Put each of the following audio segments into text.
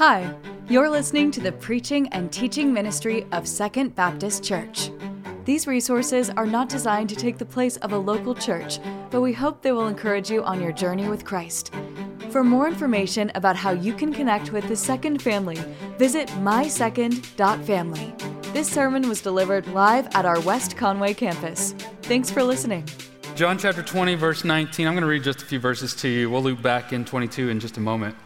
Hi, you're listening to the preaching and teaching ministry of Second Baptist Church. These resources are not designed to take the place of a local church, but we hope they will encourage you on your journey with Christ. For more information about how you can connect with the Second family, visit mysecond.family. This sermon was delivered live at our West Conway campus. Thanks for listening. John chapter 20, verse 19. I'm going to read just a few verses to you. We'll loop back in 22 in just a moment.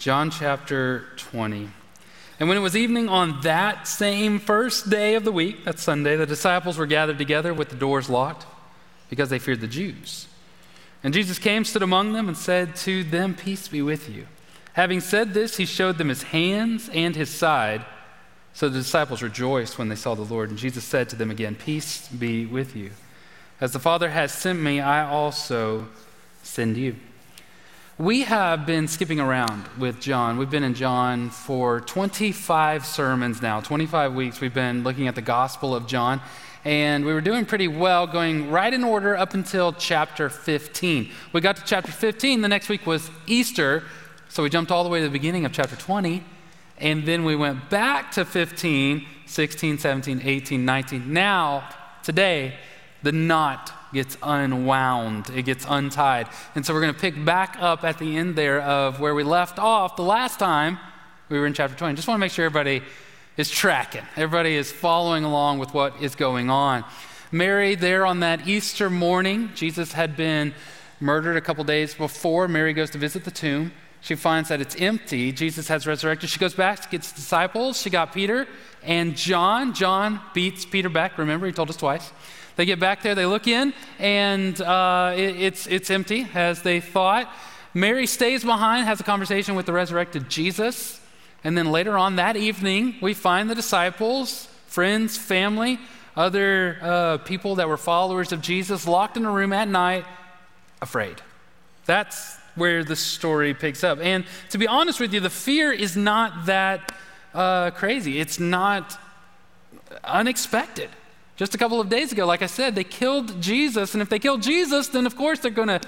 John chapter 20. And when it was evening on that same first day of the week, that Sunday, the disciples were gathered together with the doors locked because they feared the Jews. And Jesus came, stood among them, and said to them, Peace be with you. Having said this, he showed them his hands and his side. So the disciples rejoiced when they saw the Lord. And Jesus said to them again, Peace be with you. As the Father has sent me, I also send you. We have been skipping around with John. We've been in John for 25 sermons now, 25 weeks. We've been looking at the Gospel of John, and we were doing pretty well, going right in order up until chapter 15. We got to chapter 15, the next week was Easter, so we jumped all the way to the beginning of chapter 20, and then we went back to 15, 16, 17, 18, 19. Now, today, the knot gets unwound, it gets untied. And so we're going to pick back up at the end there of where we left off the last time we were in chapter 20. Just want to make sure everybody is tracking, everybody is following along with what is going on. Mary, there on that Easter morning, Jesus had been murdered a couple days before. Mary goes to visit the tomb. She finds that it's empty. Jesus has resurrected. She goes back, gets disciples. She got Peter and John. John beats Peter back. Remember, he told us twice. They get back there, they look in, and uh, it, it's, it's empty as they thought. Mary stays behind, has a conversation with the resurrected Jesus. And then later on that evening, we find the disciples, friends, family, other uh, people that were followers of Jesus locked in a room at night, afraid. That's where the story picks up. And to be honest with you, the fear is not that uh, crazy, it's not unexpected. Just a couple of days ago, like I said, they killed Jesus. And if they killed Jesus, then of course they're going to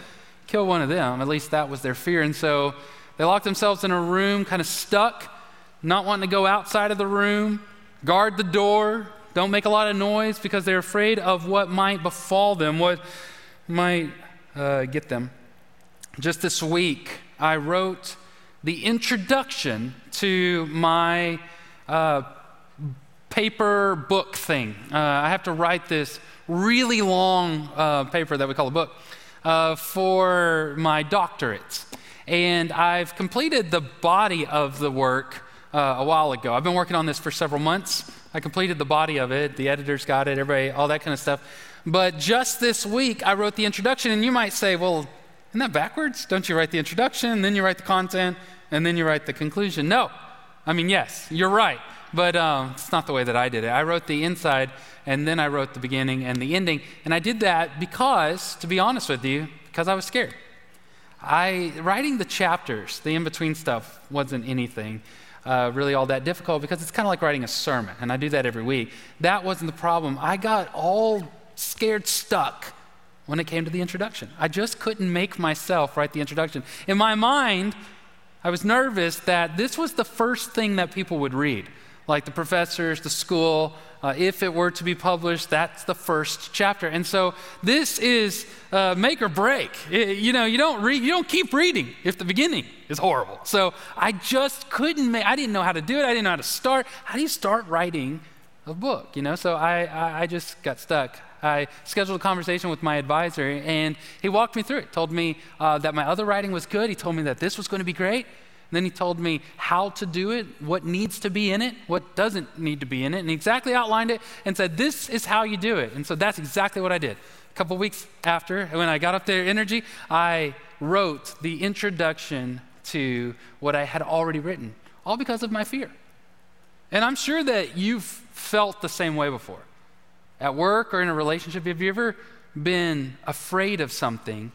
kill one of them. At least that was their fear. And so they locked themselves in a room, kind of stuck, not wanting to go outside of the room, guard the door, don't make a lot of noise because they're afraid of what might befall them, what might uh, get them. Just this week, I wrote the introduction to my uh, paper book thing. Uh, I have to write this really long uh, paper that we call a book uh, for my doctorate. And I've completed the body of the work uh, a while ago. I've been working on this for several months. I completed the body of it, the editors got it, everybody, all that kind of stuff. But just this week, I wrote the introduction, and you might say, well, isn't that backwards? Don't you write the introduction, then you write the content, and then you write the conclusion? No. I mean, yes, you're right. But um, it's not the way that I did it. I wrote the inside, and then I wrote the beginning and the ending. And I did that because, to be honest with you, because I was scared. I writing the chapters, the in between stuff, wasn't anything. Uh, really all that difficult because it's kind of like writing a sermon, and I do that every week. That wasn't the problem. I got all scared stuck when it came to the introduction. I just couldn't make myself write the introduction. In my mind, I was nervous that this was the first thing that people would read like the professors, the school. Uh, if it were to be published, that's the first chapter. And so this is uh, make or break. It, you know, you don't read, you don't keep reading if the beginning is horrible. So I just couldn't make. I didn't know how to do it. I didn't know how to start. How do you start writing a book? You know, so I, I, I just got stuck. I scheduled a conversation with my advisor, and he walked me through it. Told me uh, that my other writing was good. He told me that this was going to be great. Then he told me how to do it, what needs to be in it, what doesn't need to be in it, and exactly outlined it and said, This is how you do it. And so that's exactly what I did. A couple weeks after, when I got up there, energy, I wrote the introduction to what I had already written, all because of my fear. And I'm sure that you've felt the same way before. At work or in a relationship, have you ever been afraid of something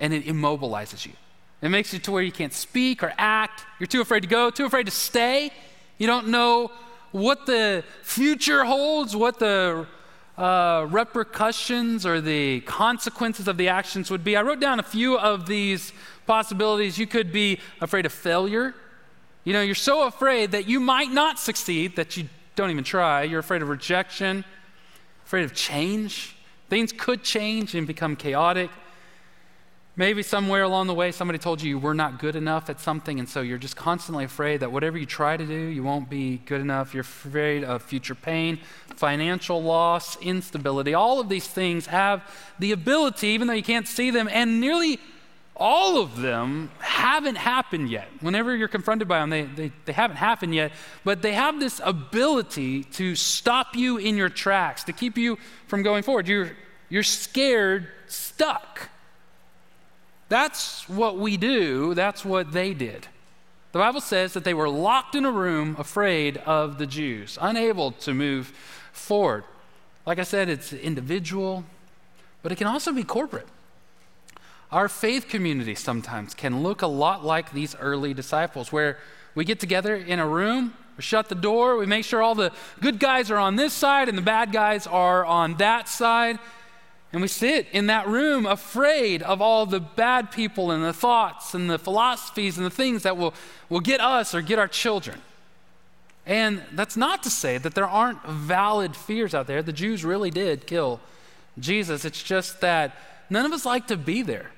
and it immobilizes you? It makes you to where you can't speak or act. You're too afraid to go, too afraid to stay. You don't know what the future holds, what the uh, repercussions or the consequences of the actions would be. I wrote down a few of these possibilities. You could be afraid of failure. You know, you're so afraid that you might not succeed that you don't even try. You're afraid of rejection, afraid of change. Things could change and become chaotic. Maybe somewhere along the way, somebody told you you were not good enough at something, and so you're just constantly afraid that whatever you try to do, you won't be good enough. You're afraid of future pain, financial loss, instability. All of these things have the ability, even though you can't see them, and nearly all of them haven't happened yet. Whenever you're confronted by them, they, they, they haven't happened yet, but they have this ability to stop you in your tracks, to keep you from going forward. You're, you're scared, stuck. That's what we do, that's what they did. The Bible says that they were locked in a room afraid of the Jews, unable to move forward. Like I said, it's individual, but it can also be corporate. Our faith community sometimes can look a lot like these early disciples, where we get together in a room, we shut the door, we make sure all the good guys are on this side and the bad guys are on that side. And we sit in that room afraid of all the bad people and the thoughts and the philosophies and the things that will, will get us or get our children. And that's not to say that there aren't valid fears out there. The Jews really did kill Jesus. It's just that none of us like to be there.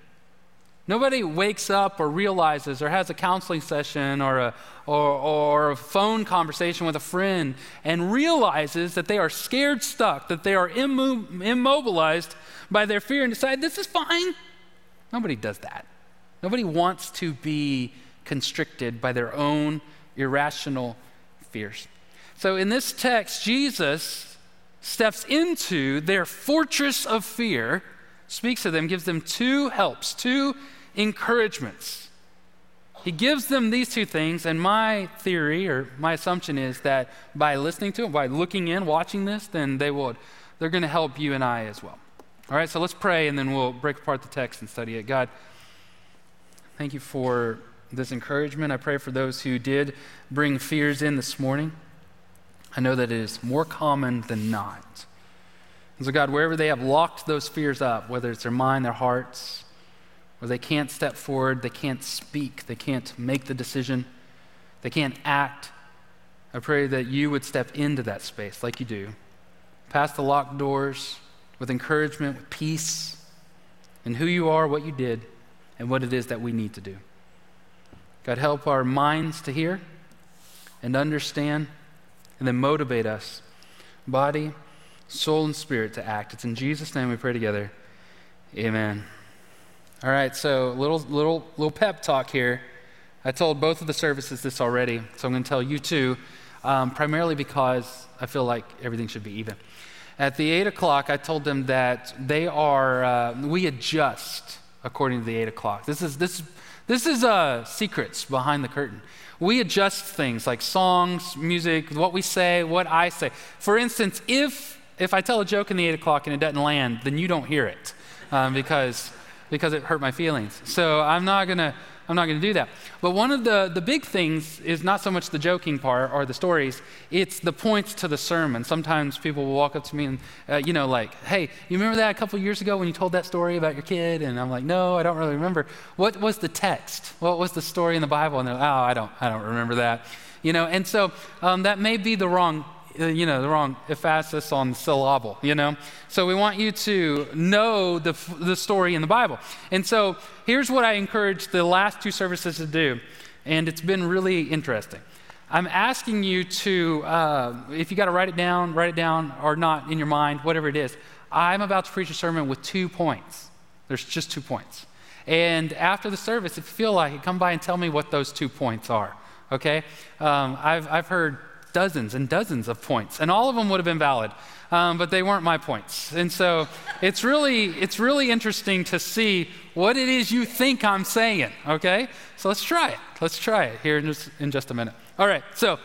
Nobody wakes up or realizes or has a counseling session or a, or, or a phone conversation with a friend and realizes that they are scared stuck, that they are immo- immobilized by their fear and decide, this is fine. Nobody does that. Nobody wants to be constricted by their own irrational fears. So in this text, Jesus steps into their fortress of fear, speaks to them, gives them two helps, two encouragements. He gives them these two things, and my theory or my assumption is that by listening to it, by looking in, watching this, then they will, they're going to help you and I as well. All right, so let's pray and then we'll break apart the text and study it. God, thank you for this encouragement. I pray for those who did bring fears in this morning. I know that it is more common than not. And so, God, wherever they have locked those fears up, whether it's their mind, their hearts, where they can't step forward, they can't speak, they can't make the decision, they can't act. I pray that you would step into that space like you do, past the locked doors with encouragement, with peace, and who you are, what you did, and what it is that we need to do. God, help our minds to hear and understand, and then motivate us, body, soul, and spirit to act. It's in Jesus' name we pray together. Amen. All right, so little little little pep talk here. I told both of the services this already, so I'm going to tell you too, um, primarily because I feel like everything should be even. At the eight o'clock, I told them that they are uh, we adjust according to the eight o'clock. This is this this is uh, secrets behind the curtain. We adjust things like songs, music, what we say, what I say. For instance, if if I tell a joke in the eight o'clock and it doesn't land, then you don't hear it um, because because it hurt my feelings. So I'm not gonna I'm not gonna do that. But one of the the big things is not so much the joking part or the stories. It's the points to the sermon. Sometimes people will walk up to me and uh, you know like, hey, you remember that a couple years ago when you told that story about your kid? And I'm like, no, I don't really remember. What was the text? What was the story in the Bible? And they're like, oh, I don't I don't remember that. You know, and so um, that may be the wrong you know, the wrong emphasis on the syllable, you know? So we want you to know the, the story in the Bible. And so here's what I encourage the last two services to do, and it's been really interesting. I'm asking you to, uh, if you got to write it down, write it down, or not in your mind, whatever it is. I'm about to preach a sermon with two points. There's just two points. And after the service, if you feel like it, come by and tell me what those two points are. Okay? Um, I've, I've heard dozens and dozens of points, and all of them would have been valid, um, but they weren't my points. And so it's really, it's really interesting to see what it is you think I'm saying, okay? So let's try it. Let's try it here in just, in just a minute. All right, so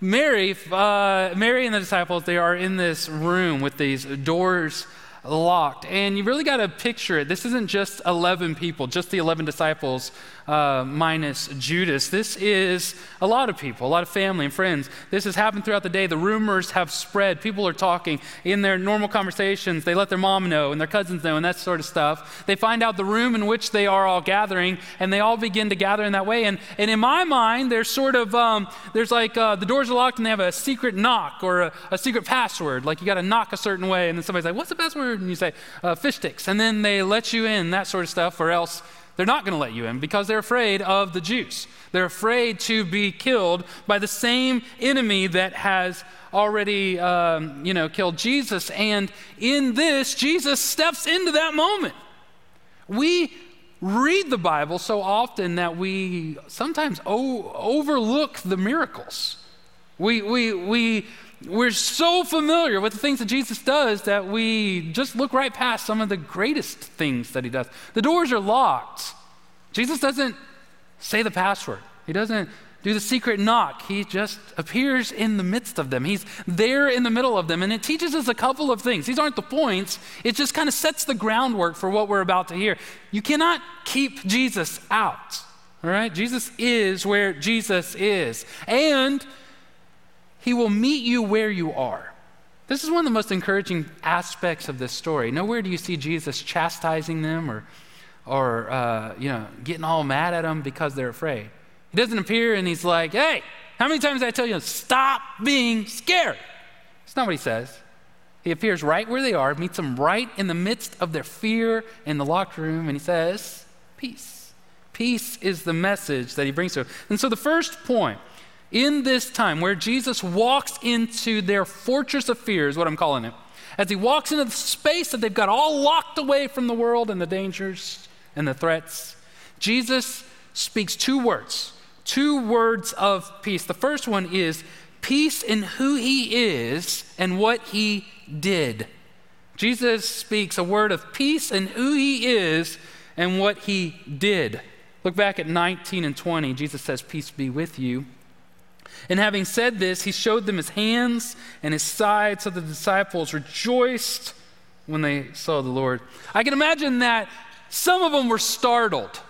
Mary, uh, Mary and the disciples, they are in this room with these doors locked. And you really got to picture it. This isn't just 11 people, just the 11 disciples uh, minus Judas. This is a lot of people, a lot of family and friends. This has happened throughout the day. The rumors have spread. People are talking in their normal conversations. They let their mom know and their cousins know and that sort of stuff. They find out the room in which they are all gathering, and they all begin to gather in that way. And, and in my mind, there's sort of, um, there's like uh, the doors are locked and they have a secret knock or a, a secret password. Like you got to knock a certain way, and then somebody's like, What's the password? And you say, uh, Fish sticks. And then they let you in, that sort of stuff, or else they're not going to let you in because they're afraid of the Jews. They're afraid to be killed by the same enemy that has already, um, you know, killed Jesus. And in this, Jesus steps into that moment. We read the Bible so often that we sometimes o- overlook the miracles. We, we, we, we're so familiar with the things that Jesus does that we just look right past some of the greatest things that he does. The doors are locked. Jesus doesn't say the password, he doesn't do the secret knock. He just appears in the midst of them. He's there in the middle of them. And it teaches us a couple of things. These aren't the points, it just kind of sets the groundwork for what we're about to hear. You cannot keep Jesus out. All right? Jesus is where Jesus is. And he will meet you where you are. This is one of the most encouraging aspects of this story. Nowhere do you see Jesus chastising them or, or uh, you know, getting all mad at them because they're afraid. He doesn't appear and he's like, hey, how many times did I tell you, stop being scared? It's not what he says. He appears right where they are, meets them right in the midst of their fear in the locked room, and he says, Peace. Peace is the message that he brings to them. And so the first point in this time where Jesus walks into their fortress of fear, is what I'm calling it, as he walks into the space that they've got all locked away from the world and the dangers and the threats, Jesus speaks two words, two words of peace. The first one is peace in who he is and what he did. Jesus speaks a word of peace in who he is and what he did. Look back at 19 and 20. Jesus says, Peace be with you. And having said this, he showed them his hands and his side, so the disciples rejoiced when they saw the Lord. I can imagine that some of them were startled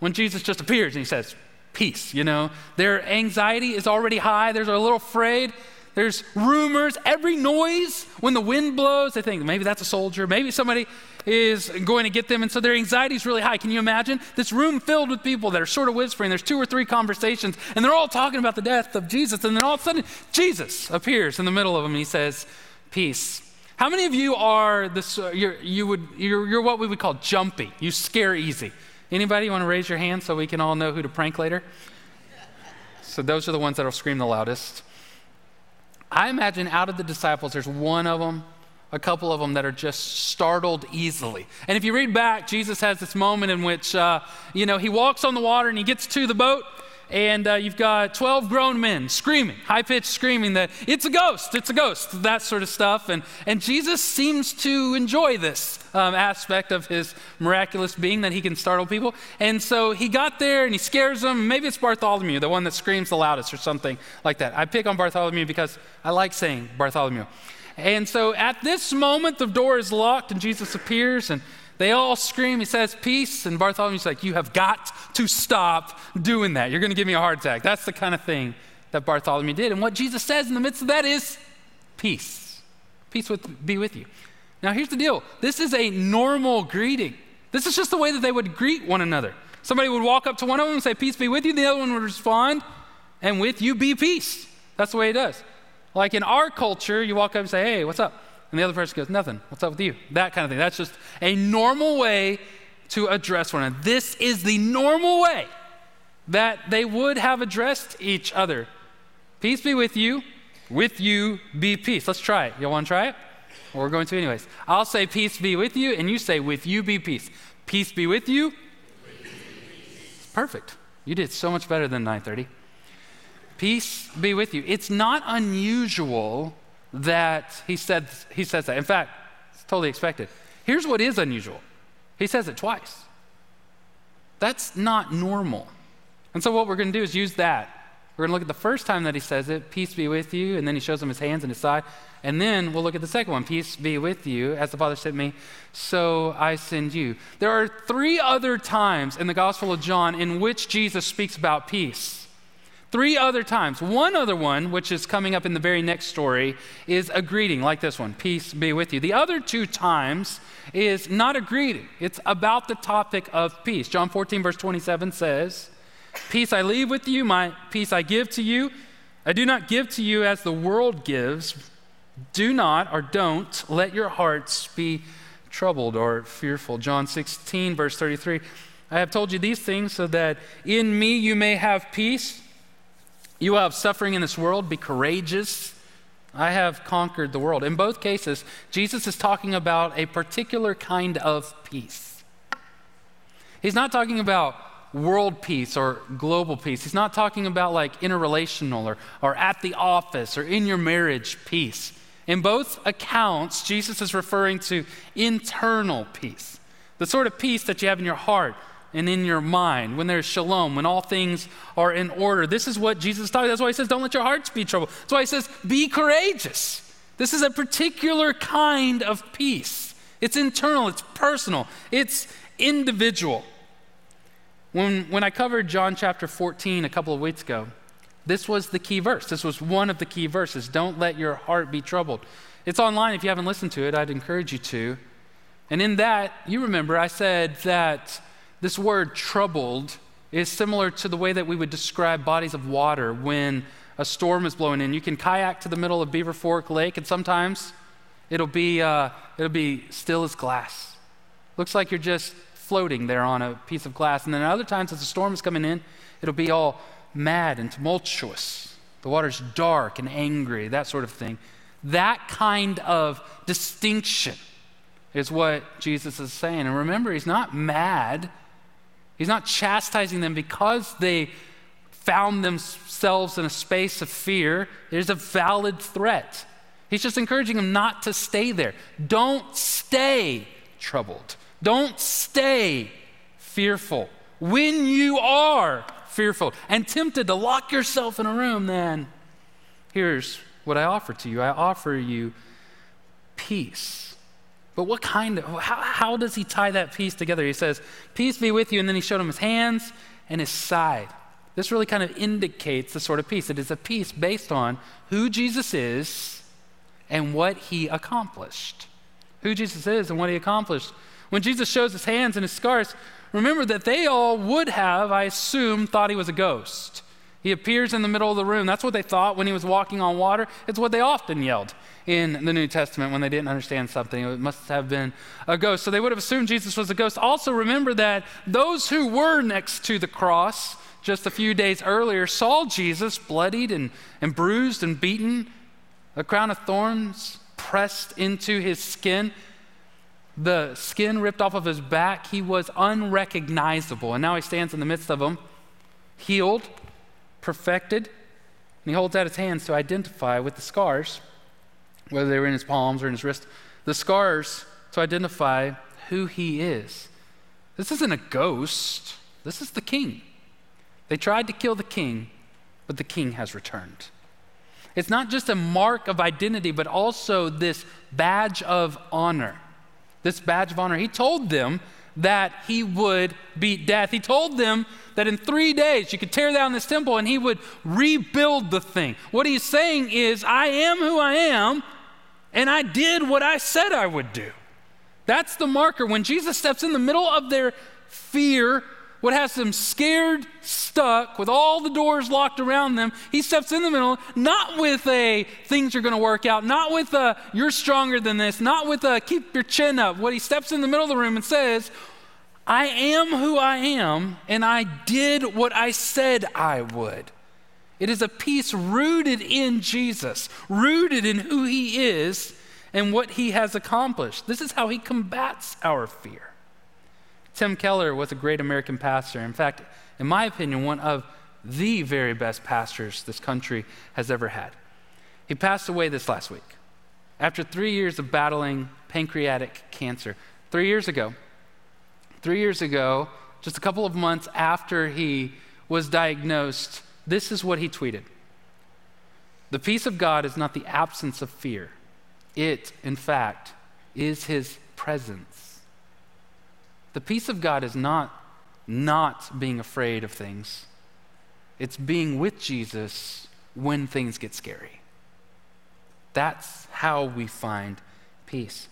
when Jesus just appears and he says, Peace, you know. Their anxiety is already high, they're a little afraid. There's rumors, every noise when the wind blows, they think maybe that's a soldier, maybe somebody is going to get them. And so their anxiety is really high. Can you imagine? This room filled with people that are sort of whispering. There's two or three conversations, and they're all talking about the death of Jesus. And then all of a sudden, Jesus appears in the middle of them and he says, Peace. How many of you are this, you're, you would, you're, you're what we would call jumpy? You scare easy. Anybody want to raise your hand so we can all know who to prank later? So those are the ones that will scream the loudest. I imagine out of the disciples, there's one of them, a couple of them that are just startled easily. And if you read back, Jesus has this moment in which, uh, you know, he walks on the water and he gets to the boat, and uh, you've got 12 grown men screaming, high pitched screaming that it's a ghost, it's a ghost, that sort of stuff. And, and Jesus seems to enjoy this um, aspect of his miraculous being that he can startle people. And so he got there and he scares them. Maybe it's Bartholomew, the one that screams the loudest or something like that. I pick on Bartholomew because I like saying Bartholomew. And so at this moment, the door is locked and Jesus appears and they all scream. He says, Peace. And Bartholomew's like, You have got to stop doing that. You're going to give me a heart attack. That's the kind of thing that Bartholomew did. And what Jesus says in the midst of that is, Peace. Peace with, be with you. Now, here's the deal this is a normal greeting. This is just the way that they would greet one another. Somebody would walk up to one of them and say, Peace be with you. The other one would respond, And with you be peace. That's the way it does. Like in our culture, you walk up and say, Hey, what's up? And the other person goes, Nothing. What's up with you? That kind of thing. That's just a normal way to address one another. This is the normal way that they would have addressed each other. Peace be with you. With you be peace. Let's try it. Y'all want to try it? We're going to, anyways. I'll say, Peace be with you, and you say, With you be peace. Peace be with you. Perfect. You did so much better than 930. Peace be with you. It's not unusual that he, said, he says that. In fact, it's totally expected. Here's what is unusual he says it twice. That's not normal. And so, what we're going to do is use that. We're going to look at the first time that he says it, peace be with you, and then he shows him his hands and his side. And then we'll look at the second one Peace be with you. As the Father sent me, so I send you. There are three other times in the Gospel of John in which Jesus speaks about peace. Three other times. One other one, which is coming up in the very next story, is a greeting like this one Peace be with you. The other two times is not a greeting, it's about the topic of peace. John 14, verse 27 says, Peace I leave with you, my peace I give to you. I do not give to you as the world gives. Do not or don't let your hearts be troubled or fearful. John 16, verse 33. I have told you these things so that in me you may have peace. You have suffering in this world. Be courageous. I have conquered the world. In both cases, Jesus is talking about a particular kind of peace. He's not talking about world peace or global peace. He's not talking about like interrelational or, or at the office or in your marriage peace. In both accounts, Jesus is referring to internal peace, the sort of peace that you have in your heart and in your mind, when there's shalom, when all things are in order. This is what Jesus taught. That's why he says, Don't let your hearts be troubled. That's why he says, Be courageous. This is a particular kind of peace. It's internal, it's personal, it's individual. When, when I covered John chapter 14 a couple of weeks ago, this was the key verse. This was one of the key verses. Don't let your heart be troubled. It's online if you haven't listened to it. I'd encourage you to. And in that, you remember, I said that this word troubled is similar to the way that we would describe bodies of water when a storm is blowing in. You can kayak to the middle of Beaver Fork Lake, and sometimes it'll be, uh, it'll be still as glass. Looks like you're just floating there on a piece of glass. And then other times, as the storm is coming in, it'll be all mad and tumultuous. The water's dark and angry, that sort of thing. That kind of distinction is what Jesus is saying. And remember, he's not mad. He's not chastising them because they found themselves in a space of fear. There's a valid threat. He's just encouraging them not to stay there. Don't stay troubled. Don't stay fearful. When you are fearful and tempted to lock yourself in a room, then here's what I offer to you I offer you peace. But what kind of, how, how does he tie that peace together? He says, Peace be with you. And then he showed him his hands and his side. This really kind of indicates the sort of peace. It is a peace based on who Jesus is and what he accomplished. Who Jesus is and what he accomplished. When Jesus shows his hands and his scars, Remember that they all would have, I assume, thought he was a ghost. He appears in the middle of the room. That's what they thought when he was walking on water. It's what they often yelled in the New Testament when they didn't understand something. It must have been a ghost. So they would have assumed Jesus was a ghost. Also, remember that those who were next to the cross just a few days earlier saw Jesus bloodied and, and bruised and beaten, a crown of thorns pressed into his skin the skin ripped off of his back. He was unrecognizable. And now he stands in the midst of them, healed, perfected. And he holds out his hands to identify with the scars, whether they were in his palms or in his wrist, the scars to identify who he is. This isn't a ghost, this is the king. They tried to kill the king, but the king has returned. It's not just a mark of identity, but also this badge of honor this badge of honor. He told them that he would beat death. He told them that in three days you could tear down this temple and he would rebuild the thing. What he's saying is, I am who I am, and I did what I said I would do. That's the marker. When Jesus steps in the middle of their fear, what has them scared, stuck, with all the doors locked around them, he steps in the middle, not with a things are going to work out, not with a you're stronger than this, not with a keep your chin up. What he steps in the middle of the room and says, I am who I am, and I did what I said I would. It is a peace rooted in Jesus, rooted in who he is and what he has accomplished. This is how he combats our fear. Tim Keller was a great American pastor. In fact, in my opinion, one of the very best pastors this country has ever had. He passed away this last week after three years of battling pancreatic cancer. Three years ago, three years ago, just a couple of months after he was diagnosed, this is what he tweeted The peace of God is not the absence of fear, It, in fact, is his presence. The peace of God is not not being afraid of things, it's being with Jesus when things get scary. That's how we find peace.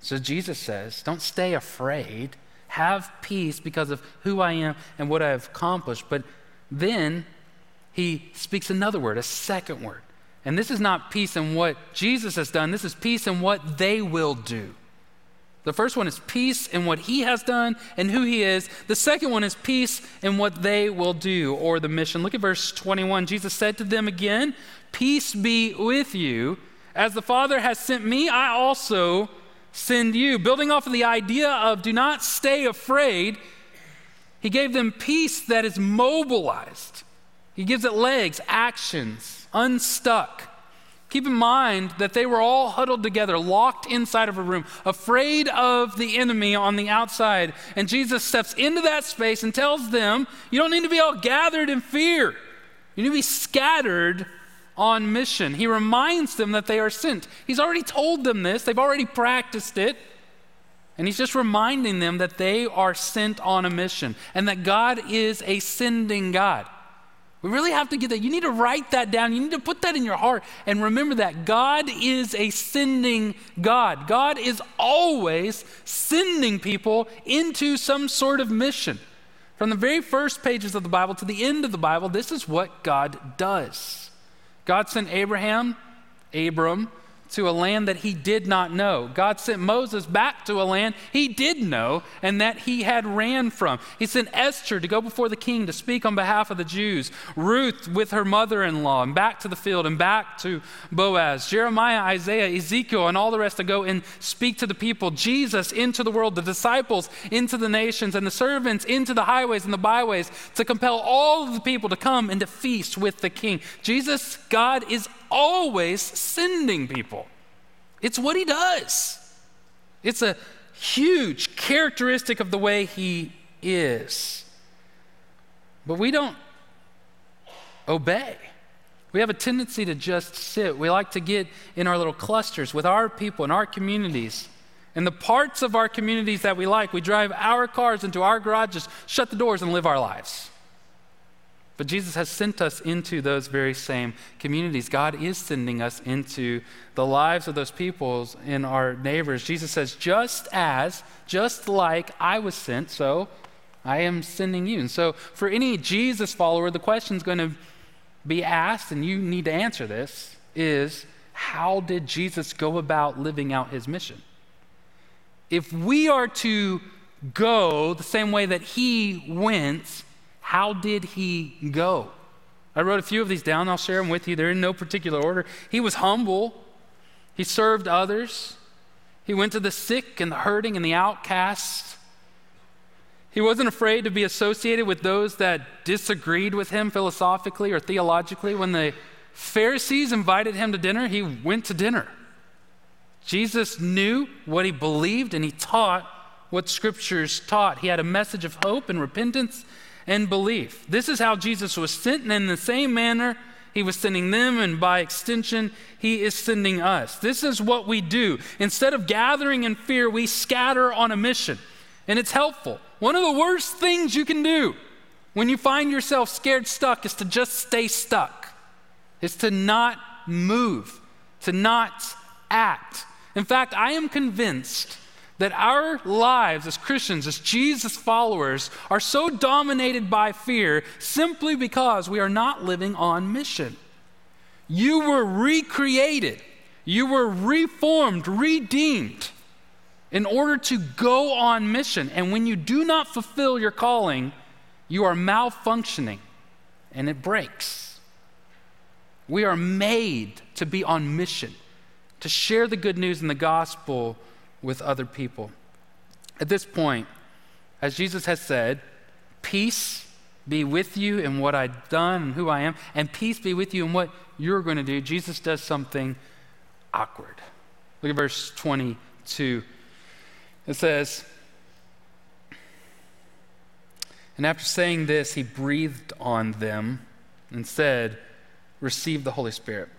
So Jesus says, don't stay afraid. Have peace because of who I am and what I have accomplished. But then he speaks another word, a second word. And this is not peace in what Jesus has done, this is peace in what they will do. The first one is peace in what he has done and who he is. The second one is peace in what they will do or the mission. Look at verse 21. Jesus said to them again, Peace be with you. As the Father has sent me, I also send you. Building off of the idea of do not stay afraid, he gave them peace that is mobilized. He gives it legs, actions, unstuck. Keep in mind that they were all huddled together, locked inside of a room, afraid of the enemy on the outside. And Jesus steps into that space and tells them, You don't need to be all gathered in fear. You need to be scattered on mission. He reminds them that they are sent. He's already told them this, they've already practiced it. And he's just reminding them that they are sent on a mission and that God is a sending God. We really have to get that. You need to write that down. You need to put that in your heart and remember that God is a sending God. God is always sending people into some sort of mission. From the very first pages of the Bible to the end of the Bible, this is what God does. God sent Abraham, Abram, to a land that he did not know. God sent Moses back to a land he did know and that he had ran from. He sent Esther to go before the king to speak on behalf of the Jews, Ruth with her mother in law, and back to the field and back to Boaz, Jeremiah, Isaiah, Ezekiel, and all the rest to go and speak to the people, Jesus into the world, the disciples into the nations, and the servants into the highways and the byways to compel all of the people to come and to feast with the king. Jesus, God, is always sending people. It's what he does. It's a huge characteristic of the way he is. But we don't obey. We have a tendency to just sit. We like to get in our little clusters with our people in our communities. And the parts of our communities that we like, we drive our cars into our garages, shut the doors, and live our lives. But Jesus has sent us into those very same communities. God is sending us into the lives of those peoples in our neighbors. Jesus says, just as, just like I was sent, so I am sending you. And so for any Jesus follower, the question is going to be asked, and you need to answer this, is how did Jesus go about living out his mission? If we are to go the same way that he went, how did he go? I wrote a few of these down. I'll share them with you. They're in no particular order. He was humble, he served others, he went to the sick and the hurting and the outcasts. He wasn't afraid to be associated with those that disagreed with him philosophically or theologically. When the Pharisees invited him to dinner, he went to dinner. Jesus knew what he believed and he taught what scriptures taught. He had a message of hope and repentance and belief. This is how Jesus was sent, and in the same manner, he was sending them, and by extension, he is sending us. This is what we do. Instead of gathering in fear, we scatter on a mission, and it's helpful. One of the worst things you can do when you find yourself scared stuck is to just stay stuck, is to not move, to not act. In fact, I am convinced that our lives as Christians, as Jesus followers, are so dominated by fear simply because we are not living on mission. You were recreated, you were reformed, redeemed in order to go on mission. And when you do not fulfill your calling, you are malfunctioning and it breaks. We are made to be on mission, to share the good news and the gospel with other people. At this point, as Jesus has said, peace be with you in what I've done and who I am, and peace be with you in what you're going to do. Jesus does something awkward. Look at verse 22. It says, And after saying this, he breathed on them and said, Receive the Holy Spirit.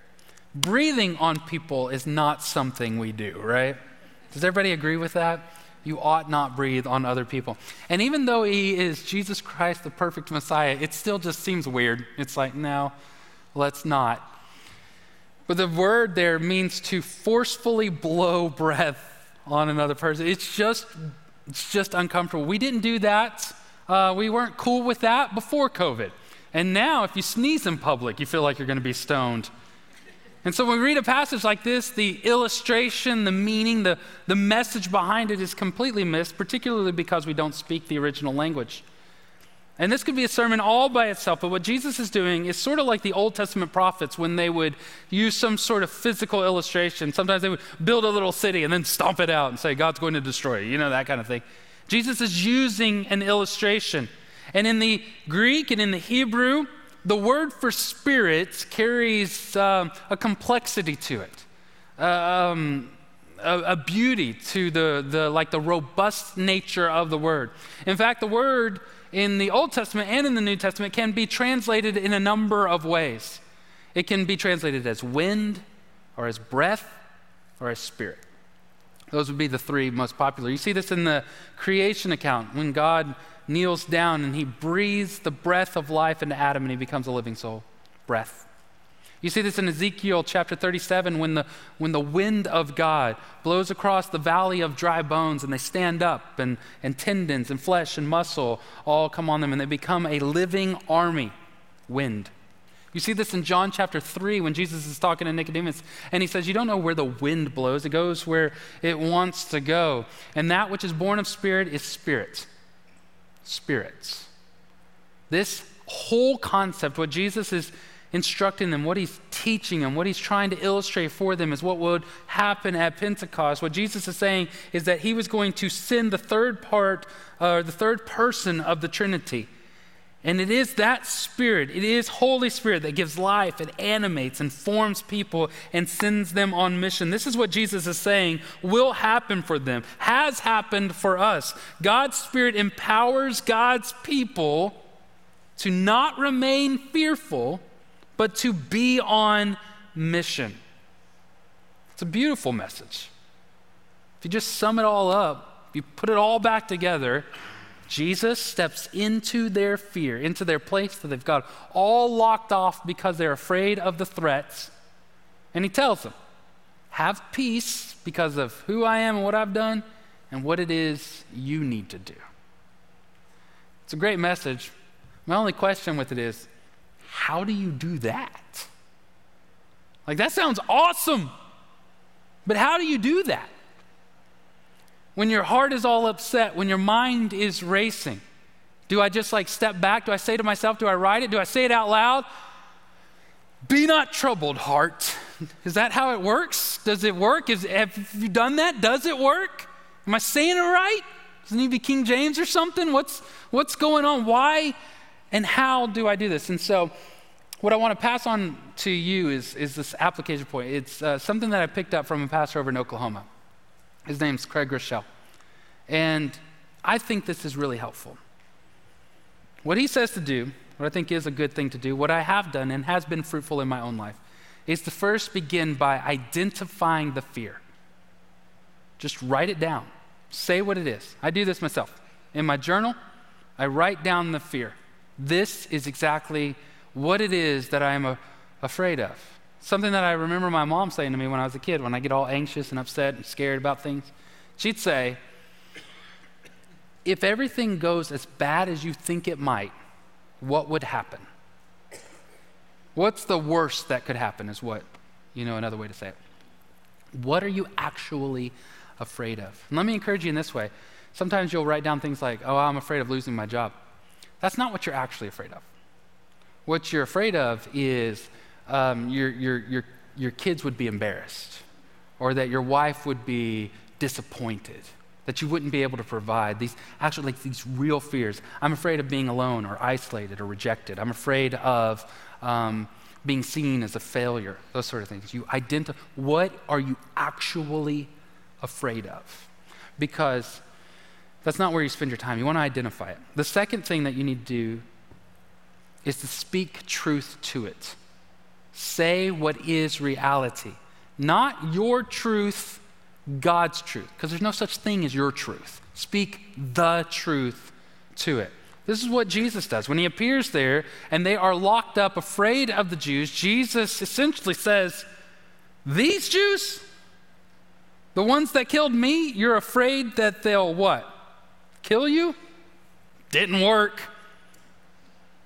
breathing on people is not something we do, right? Does everybody agree with that? You ought not breathe on other people. And even though he is Jesus Christ, the perfect Messiah, it still just seems weird. It's like, no, let's not. But the word there means to forcefully blow breath on another person. It's just, it's just uncomfortable. We didn't do that. Uh, we weren't cool with that before COVID. And now, if you sneeze in public, you feel like you're going to be stoned. And so when we read a passage like this, the illustration, the meaning, the, the message behind it is completely missed, particularly because we don't speak the original language. And this could be a sermon all by itself, but what Jesus is doing is sort of like the Old Testament prophets when they would use some sort of physical illustration. Sometimes they would build a little city and then stomp it out and say, God's going to destroy you, you know, that kind of thing. Jesus is using an illustration. And in the Greek and in the Hebrew, the word for spirit carries um, a complexity to it, um, a, a, beauty to the, the, like the robust nature of the word. In fact, the word in the Old Testament and in the New Testament can be translated in a number of ways. It can be translated as wind, or as breath, or as spirit. Those would be the three most popular. You see this in the creation account when God kneels down and he breathes the breath of life into Adam and he becomes a living soul. Breath. You see this in Ezekiel chapter 37 when the, when the wind of God blows across the valley of dry bones and they stand up and, and tendons and flesh and muscle all come on them and they become a living army. Wind. You see this in John chapter 3 when Jesus is talking to Nicodemus and he says, You don't know where the wind blows, it goes where it wants to go. And that which is born of spirit is spirit spirits. This whole concept, what Jesus is instructing them, what he's teaching them, what he's trying to illustrate for them is what would happen at Pentecost. What Jesus is saying is that he was going to send the third part, uh, the third person of the Trinity. And it is that Spirit, it is Holy Spirit that gives life and animates and forms people and sends them on mission. This is what Jesus is saying will happen for them, has happened for us. God's Spirit empowers God's people to not remain fearful, but to be on mission. It's a beautiful message. If you just sum it all up, if you put it all back together, Jesus steps into their fear, into their place that they've got all locked off because they're afraid of the threats. And he tells them, Have peace because of who I am and what I've done and what it is you need to do. It's a great message. My only question with it is, how do you do that? Like, that sounds awesome, but how do you do that? When your heart is all upset, when your mind is racing, do I just like step back? Do I say to myself, do I write it? Do I say it out loud? Be not troubled, heart. Is that how it works? Does it work? Is, have you done that? Does it work? Am I saying it right? Does it need to be King James or something? What's, what's going on? Why and how do I do this? And so, what I want to pass on to you is, is this application point. It's uh, something that I picked up from a pastor over in Oklahoma. His name's Craig Groeschel. And I think this is really helpful. What he says to do, what I think is a good thing to do, what I have done and has been fruitful in my own life, is to first begin by identifying the fear. Just write it down. Say what it is. I do this myself. In my journal, I write down the fear. This is exactly what it is that I am a, afraid of. Something that I remember my mom saying to me when I was a kid, when I get all anxious and upset and scared about things. She'd say, If everything goes as bad as you think it might, what would happen? What's the worst that could happen, is what, you know, another way to say it. What are you actually afraid of? And let me encourage you in this way. Sometimes you'll write down things like, oh, I'm afraid of losing my job. That's not what you're actually afraid of. What you're afraid of is um, your, your, your, your kids would be embarrassed, or that your wife would be disappointed, that you wouldn't be able to provide. These actually, like these real fears. I'm afraid of being alone, or isolated, or rejected. I'm afraid of um, being seen as a failure, those sort of things. You identify what are you actually afraid of? Because that's not where you spend your time. You want to identify it. The second thing that you need to do is to speak truth to it. Say what is reality, not your truth, God's truth, because there's no such thing as your truth. Speak the truth to it. This is what Jesus does. When he appears there and they are locked up, afraid of the Jews, Jesus essentially says, These Jews, the ones that killed me, you're afraid that they'll what? Kill you? Didn't work.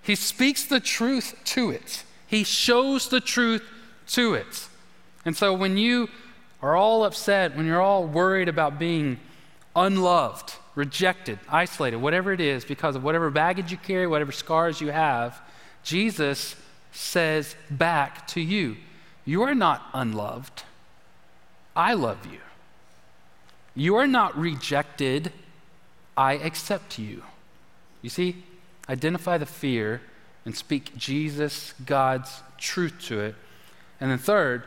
He speaks the truth to it, he shows the truth to it. And so when you are all upset, when you're all worried about being unloved, rejected, isolated, whatever it is, because of whatever baggage you carry, whatever scars you have, Jesus says back to you, You are not unloved. I love you. You are not rejected. I accept you. You see, identify the fear and speak Jesus, God's truth to it. And then, third,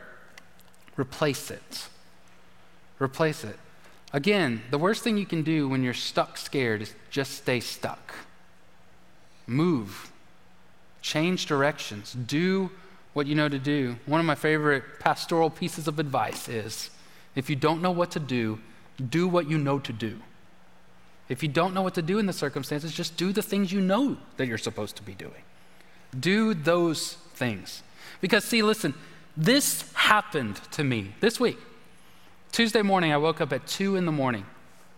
replace it. Replace it. Again, the worst thing you can do when you're stuck scared is just stay stuck. Move, change directions, do what you know to do. One of my favorite pastoral pieces of advice is if you don't know what to do, do what you know to do. If you don't know what to do in the circumstances, just do the things you know that you're supposed to be doing. Do those things. Because, see, listen, this happened to me this week. Tuesday morning, I woke up at 2 in the morning.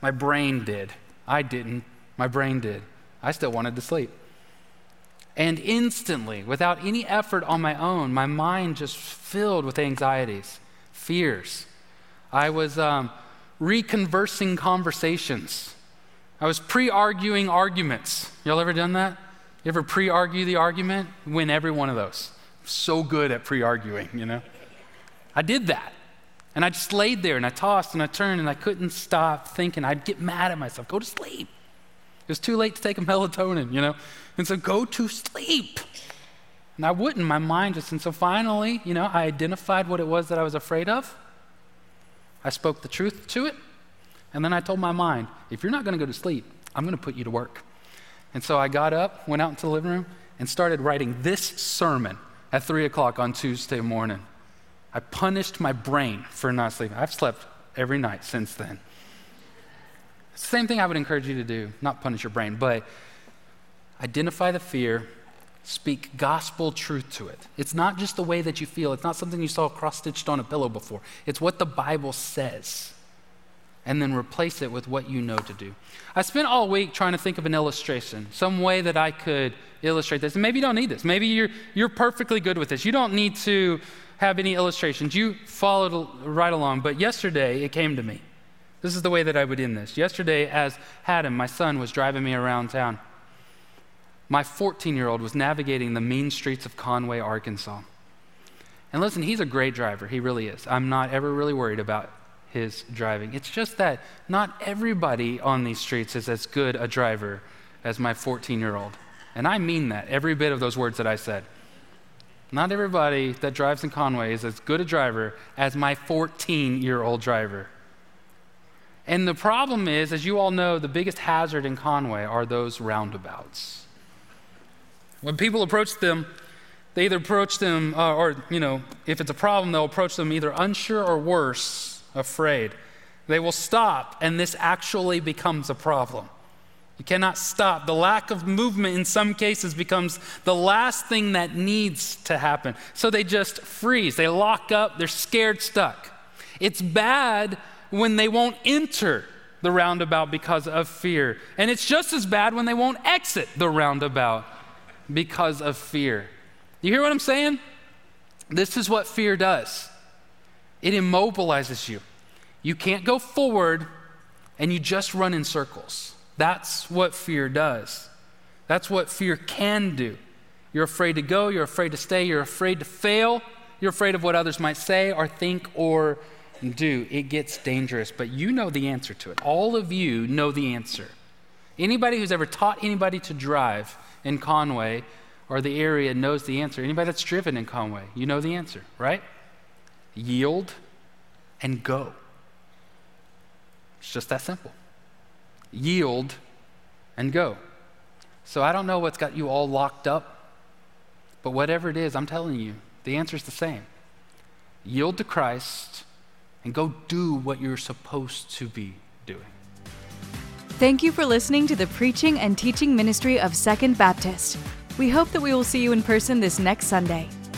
My brain did. I didn't. My brain did. I still wanted to sleep. And instantly, without any effort on my own, my mind just filled with anxieties, fears. I was um, reconversing conversations. I was pre arguing arguments. Y'all ever done that? You ever pre argue the argument? Win every one of those. So good at pre arguing, you know? I did that. And I just laid there and I tossed and I turned and I couldn't stop thinking. I'd get mad at myself. Go to sleep. It was too late to take a melatonin, you know? And so go to sleep. And I wouldn't. My mind just, and so finally, you know, I identified what it was that I was afraid of. I spoke the truth to it. And then I told my mind, if you're not going to go to sleep, I'm going to put you to work. And so I got up, went out into the living room, and started writing this sermon at 3 o'clock on Tuesday morning. I punished my brain for not sleeping. I've slept every night since then. Same thing I would encourage you to do, not punish your brain, but identify the fear, speak gospel truth to it. It's not just the way that you feel, it's not something you saw cross stitched on a pillow before. It's what the Bible says. And then replace it with what you know to do. I spent all week trying to think of an illustration, some way that I could illustrate this. And maybe you don't need this. Maybe you're, you're perfectly good with this. You don't need to have any illustrations. You followed right along, but yesterday it came to me. This is the way that I would end this. Yesterday, as Haddam, my son, was driving me around town, my 14 year old was navigating the mean streets of Conway, Arkansas. And listen, he's a great driver. He really is. I'm not ever really worried about his driving. It's just that not everybody on these streets is as good a driver as my 14 year old. And I mean that, every bit of those words that I said. Not everybody that drives in Conway is as good a driver as my 14 year old driver. And the problem is, as you all know, the biggest hazard in Conway are those roundabouts. When people approach them, they either approach them, uh, or, you know, if it's a problem, they'll approach them either unsure or worse, afraid. They will stop, and this actually becomes a problem. You cannot stop. The lack of movement in some cases becomes the last thing that needs to happen. So they just freeze, they lock up, they're scared, stuck. It's bad when they won't enter the roundabout because of fear. And it's just as bad when they won't exit the roundabout because of fear. You hear what I'm saying? This is what fear does it immobilizes you. You can't go forward and you just run in circles. That's what fear does. That's what fear can do. You're afraid to go, you're afraid to stay, you're afraid to fail, you're afraid of what others might say or think or do. It gets dangerous, but you know the answer to it. All of you know the answer. Anybody who's ever taught anybody to drive in Conway or the area knows the answer. Anybody that's driven in Conway, you know the answer, right? Yield and go. It's just that simple yield, and go. So I don't know what's got you all locked up, but whatever it is, I'm telling you, The answer is the same yield to Christ and go do what you're supposed to be doing. Thank you for listening to the preaching and teaching ministry of Second Baptist. We hope that we will see you in person this next Sunday.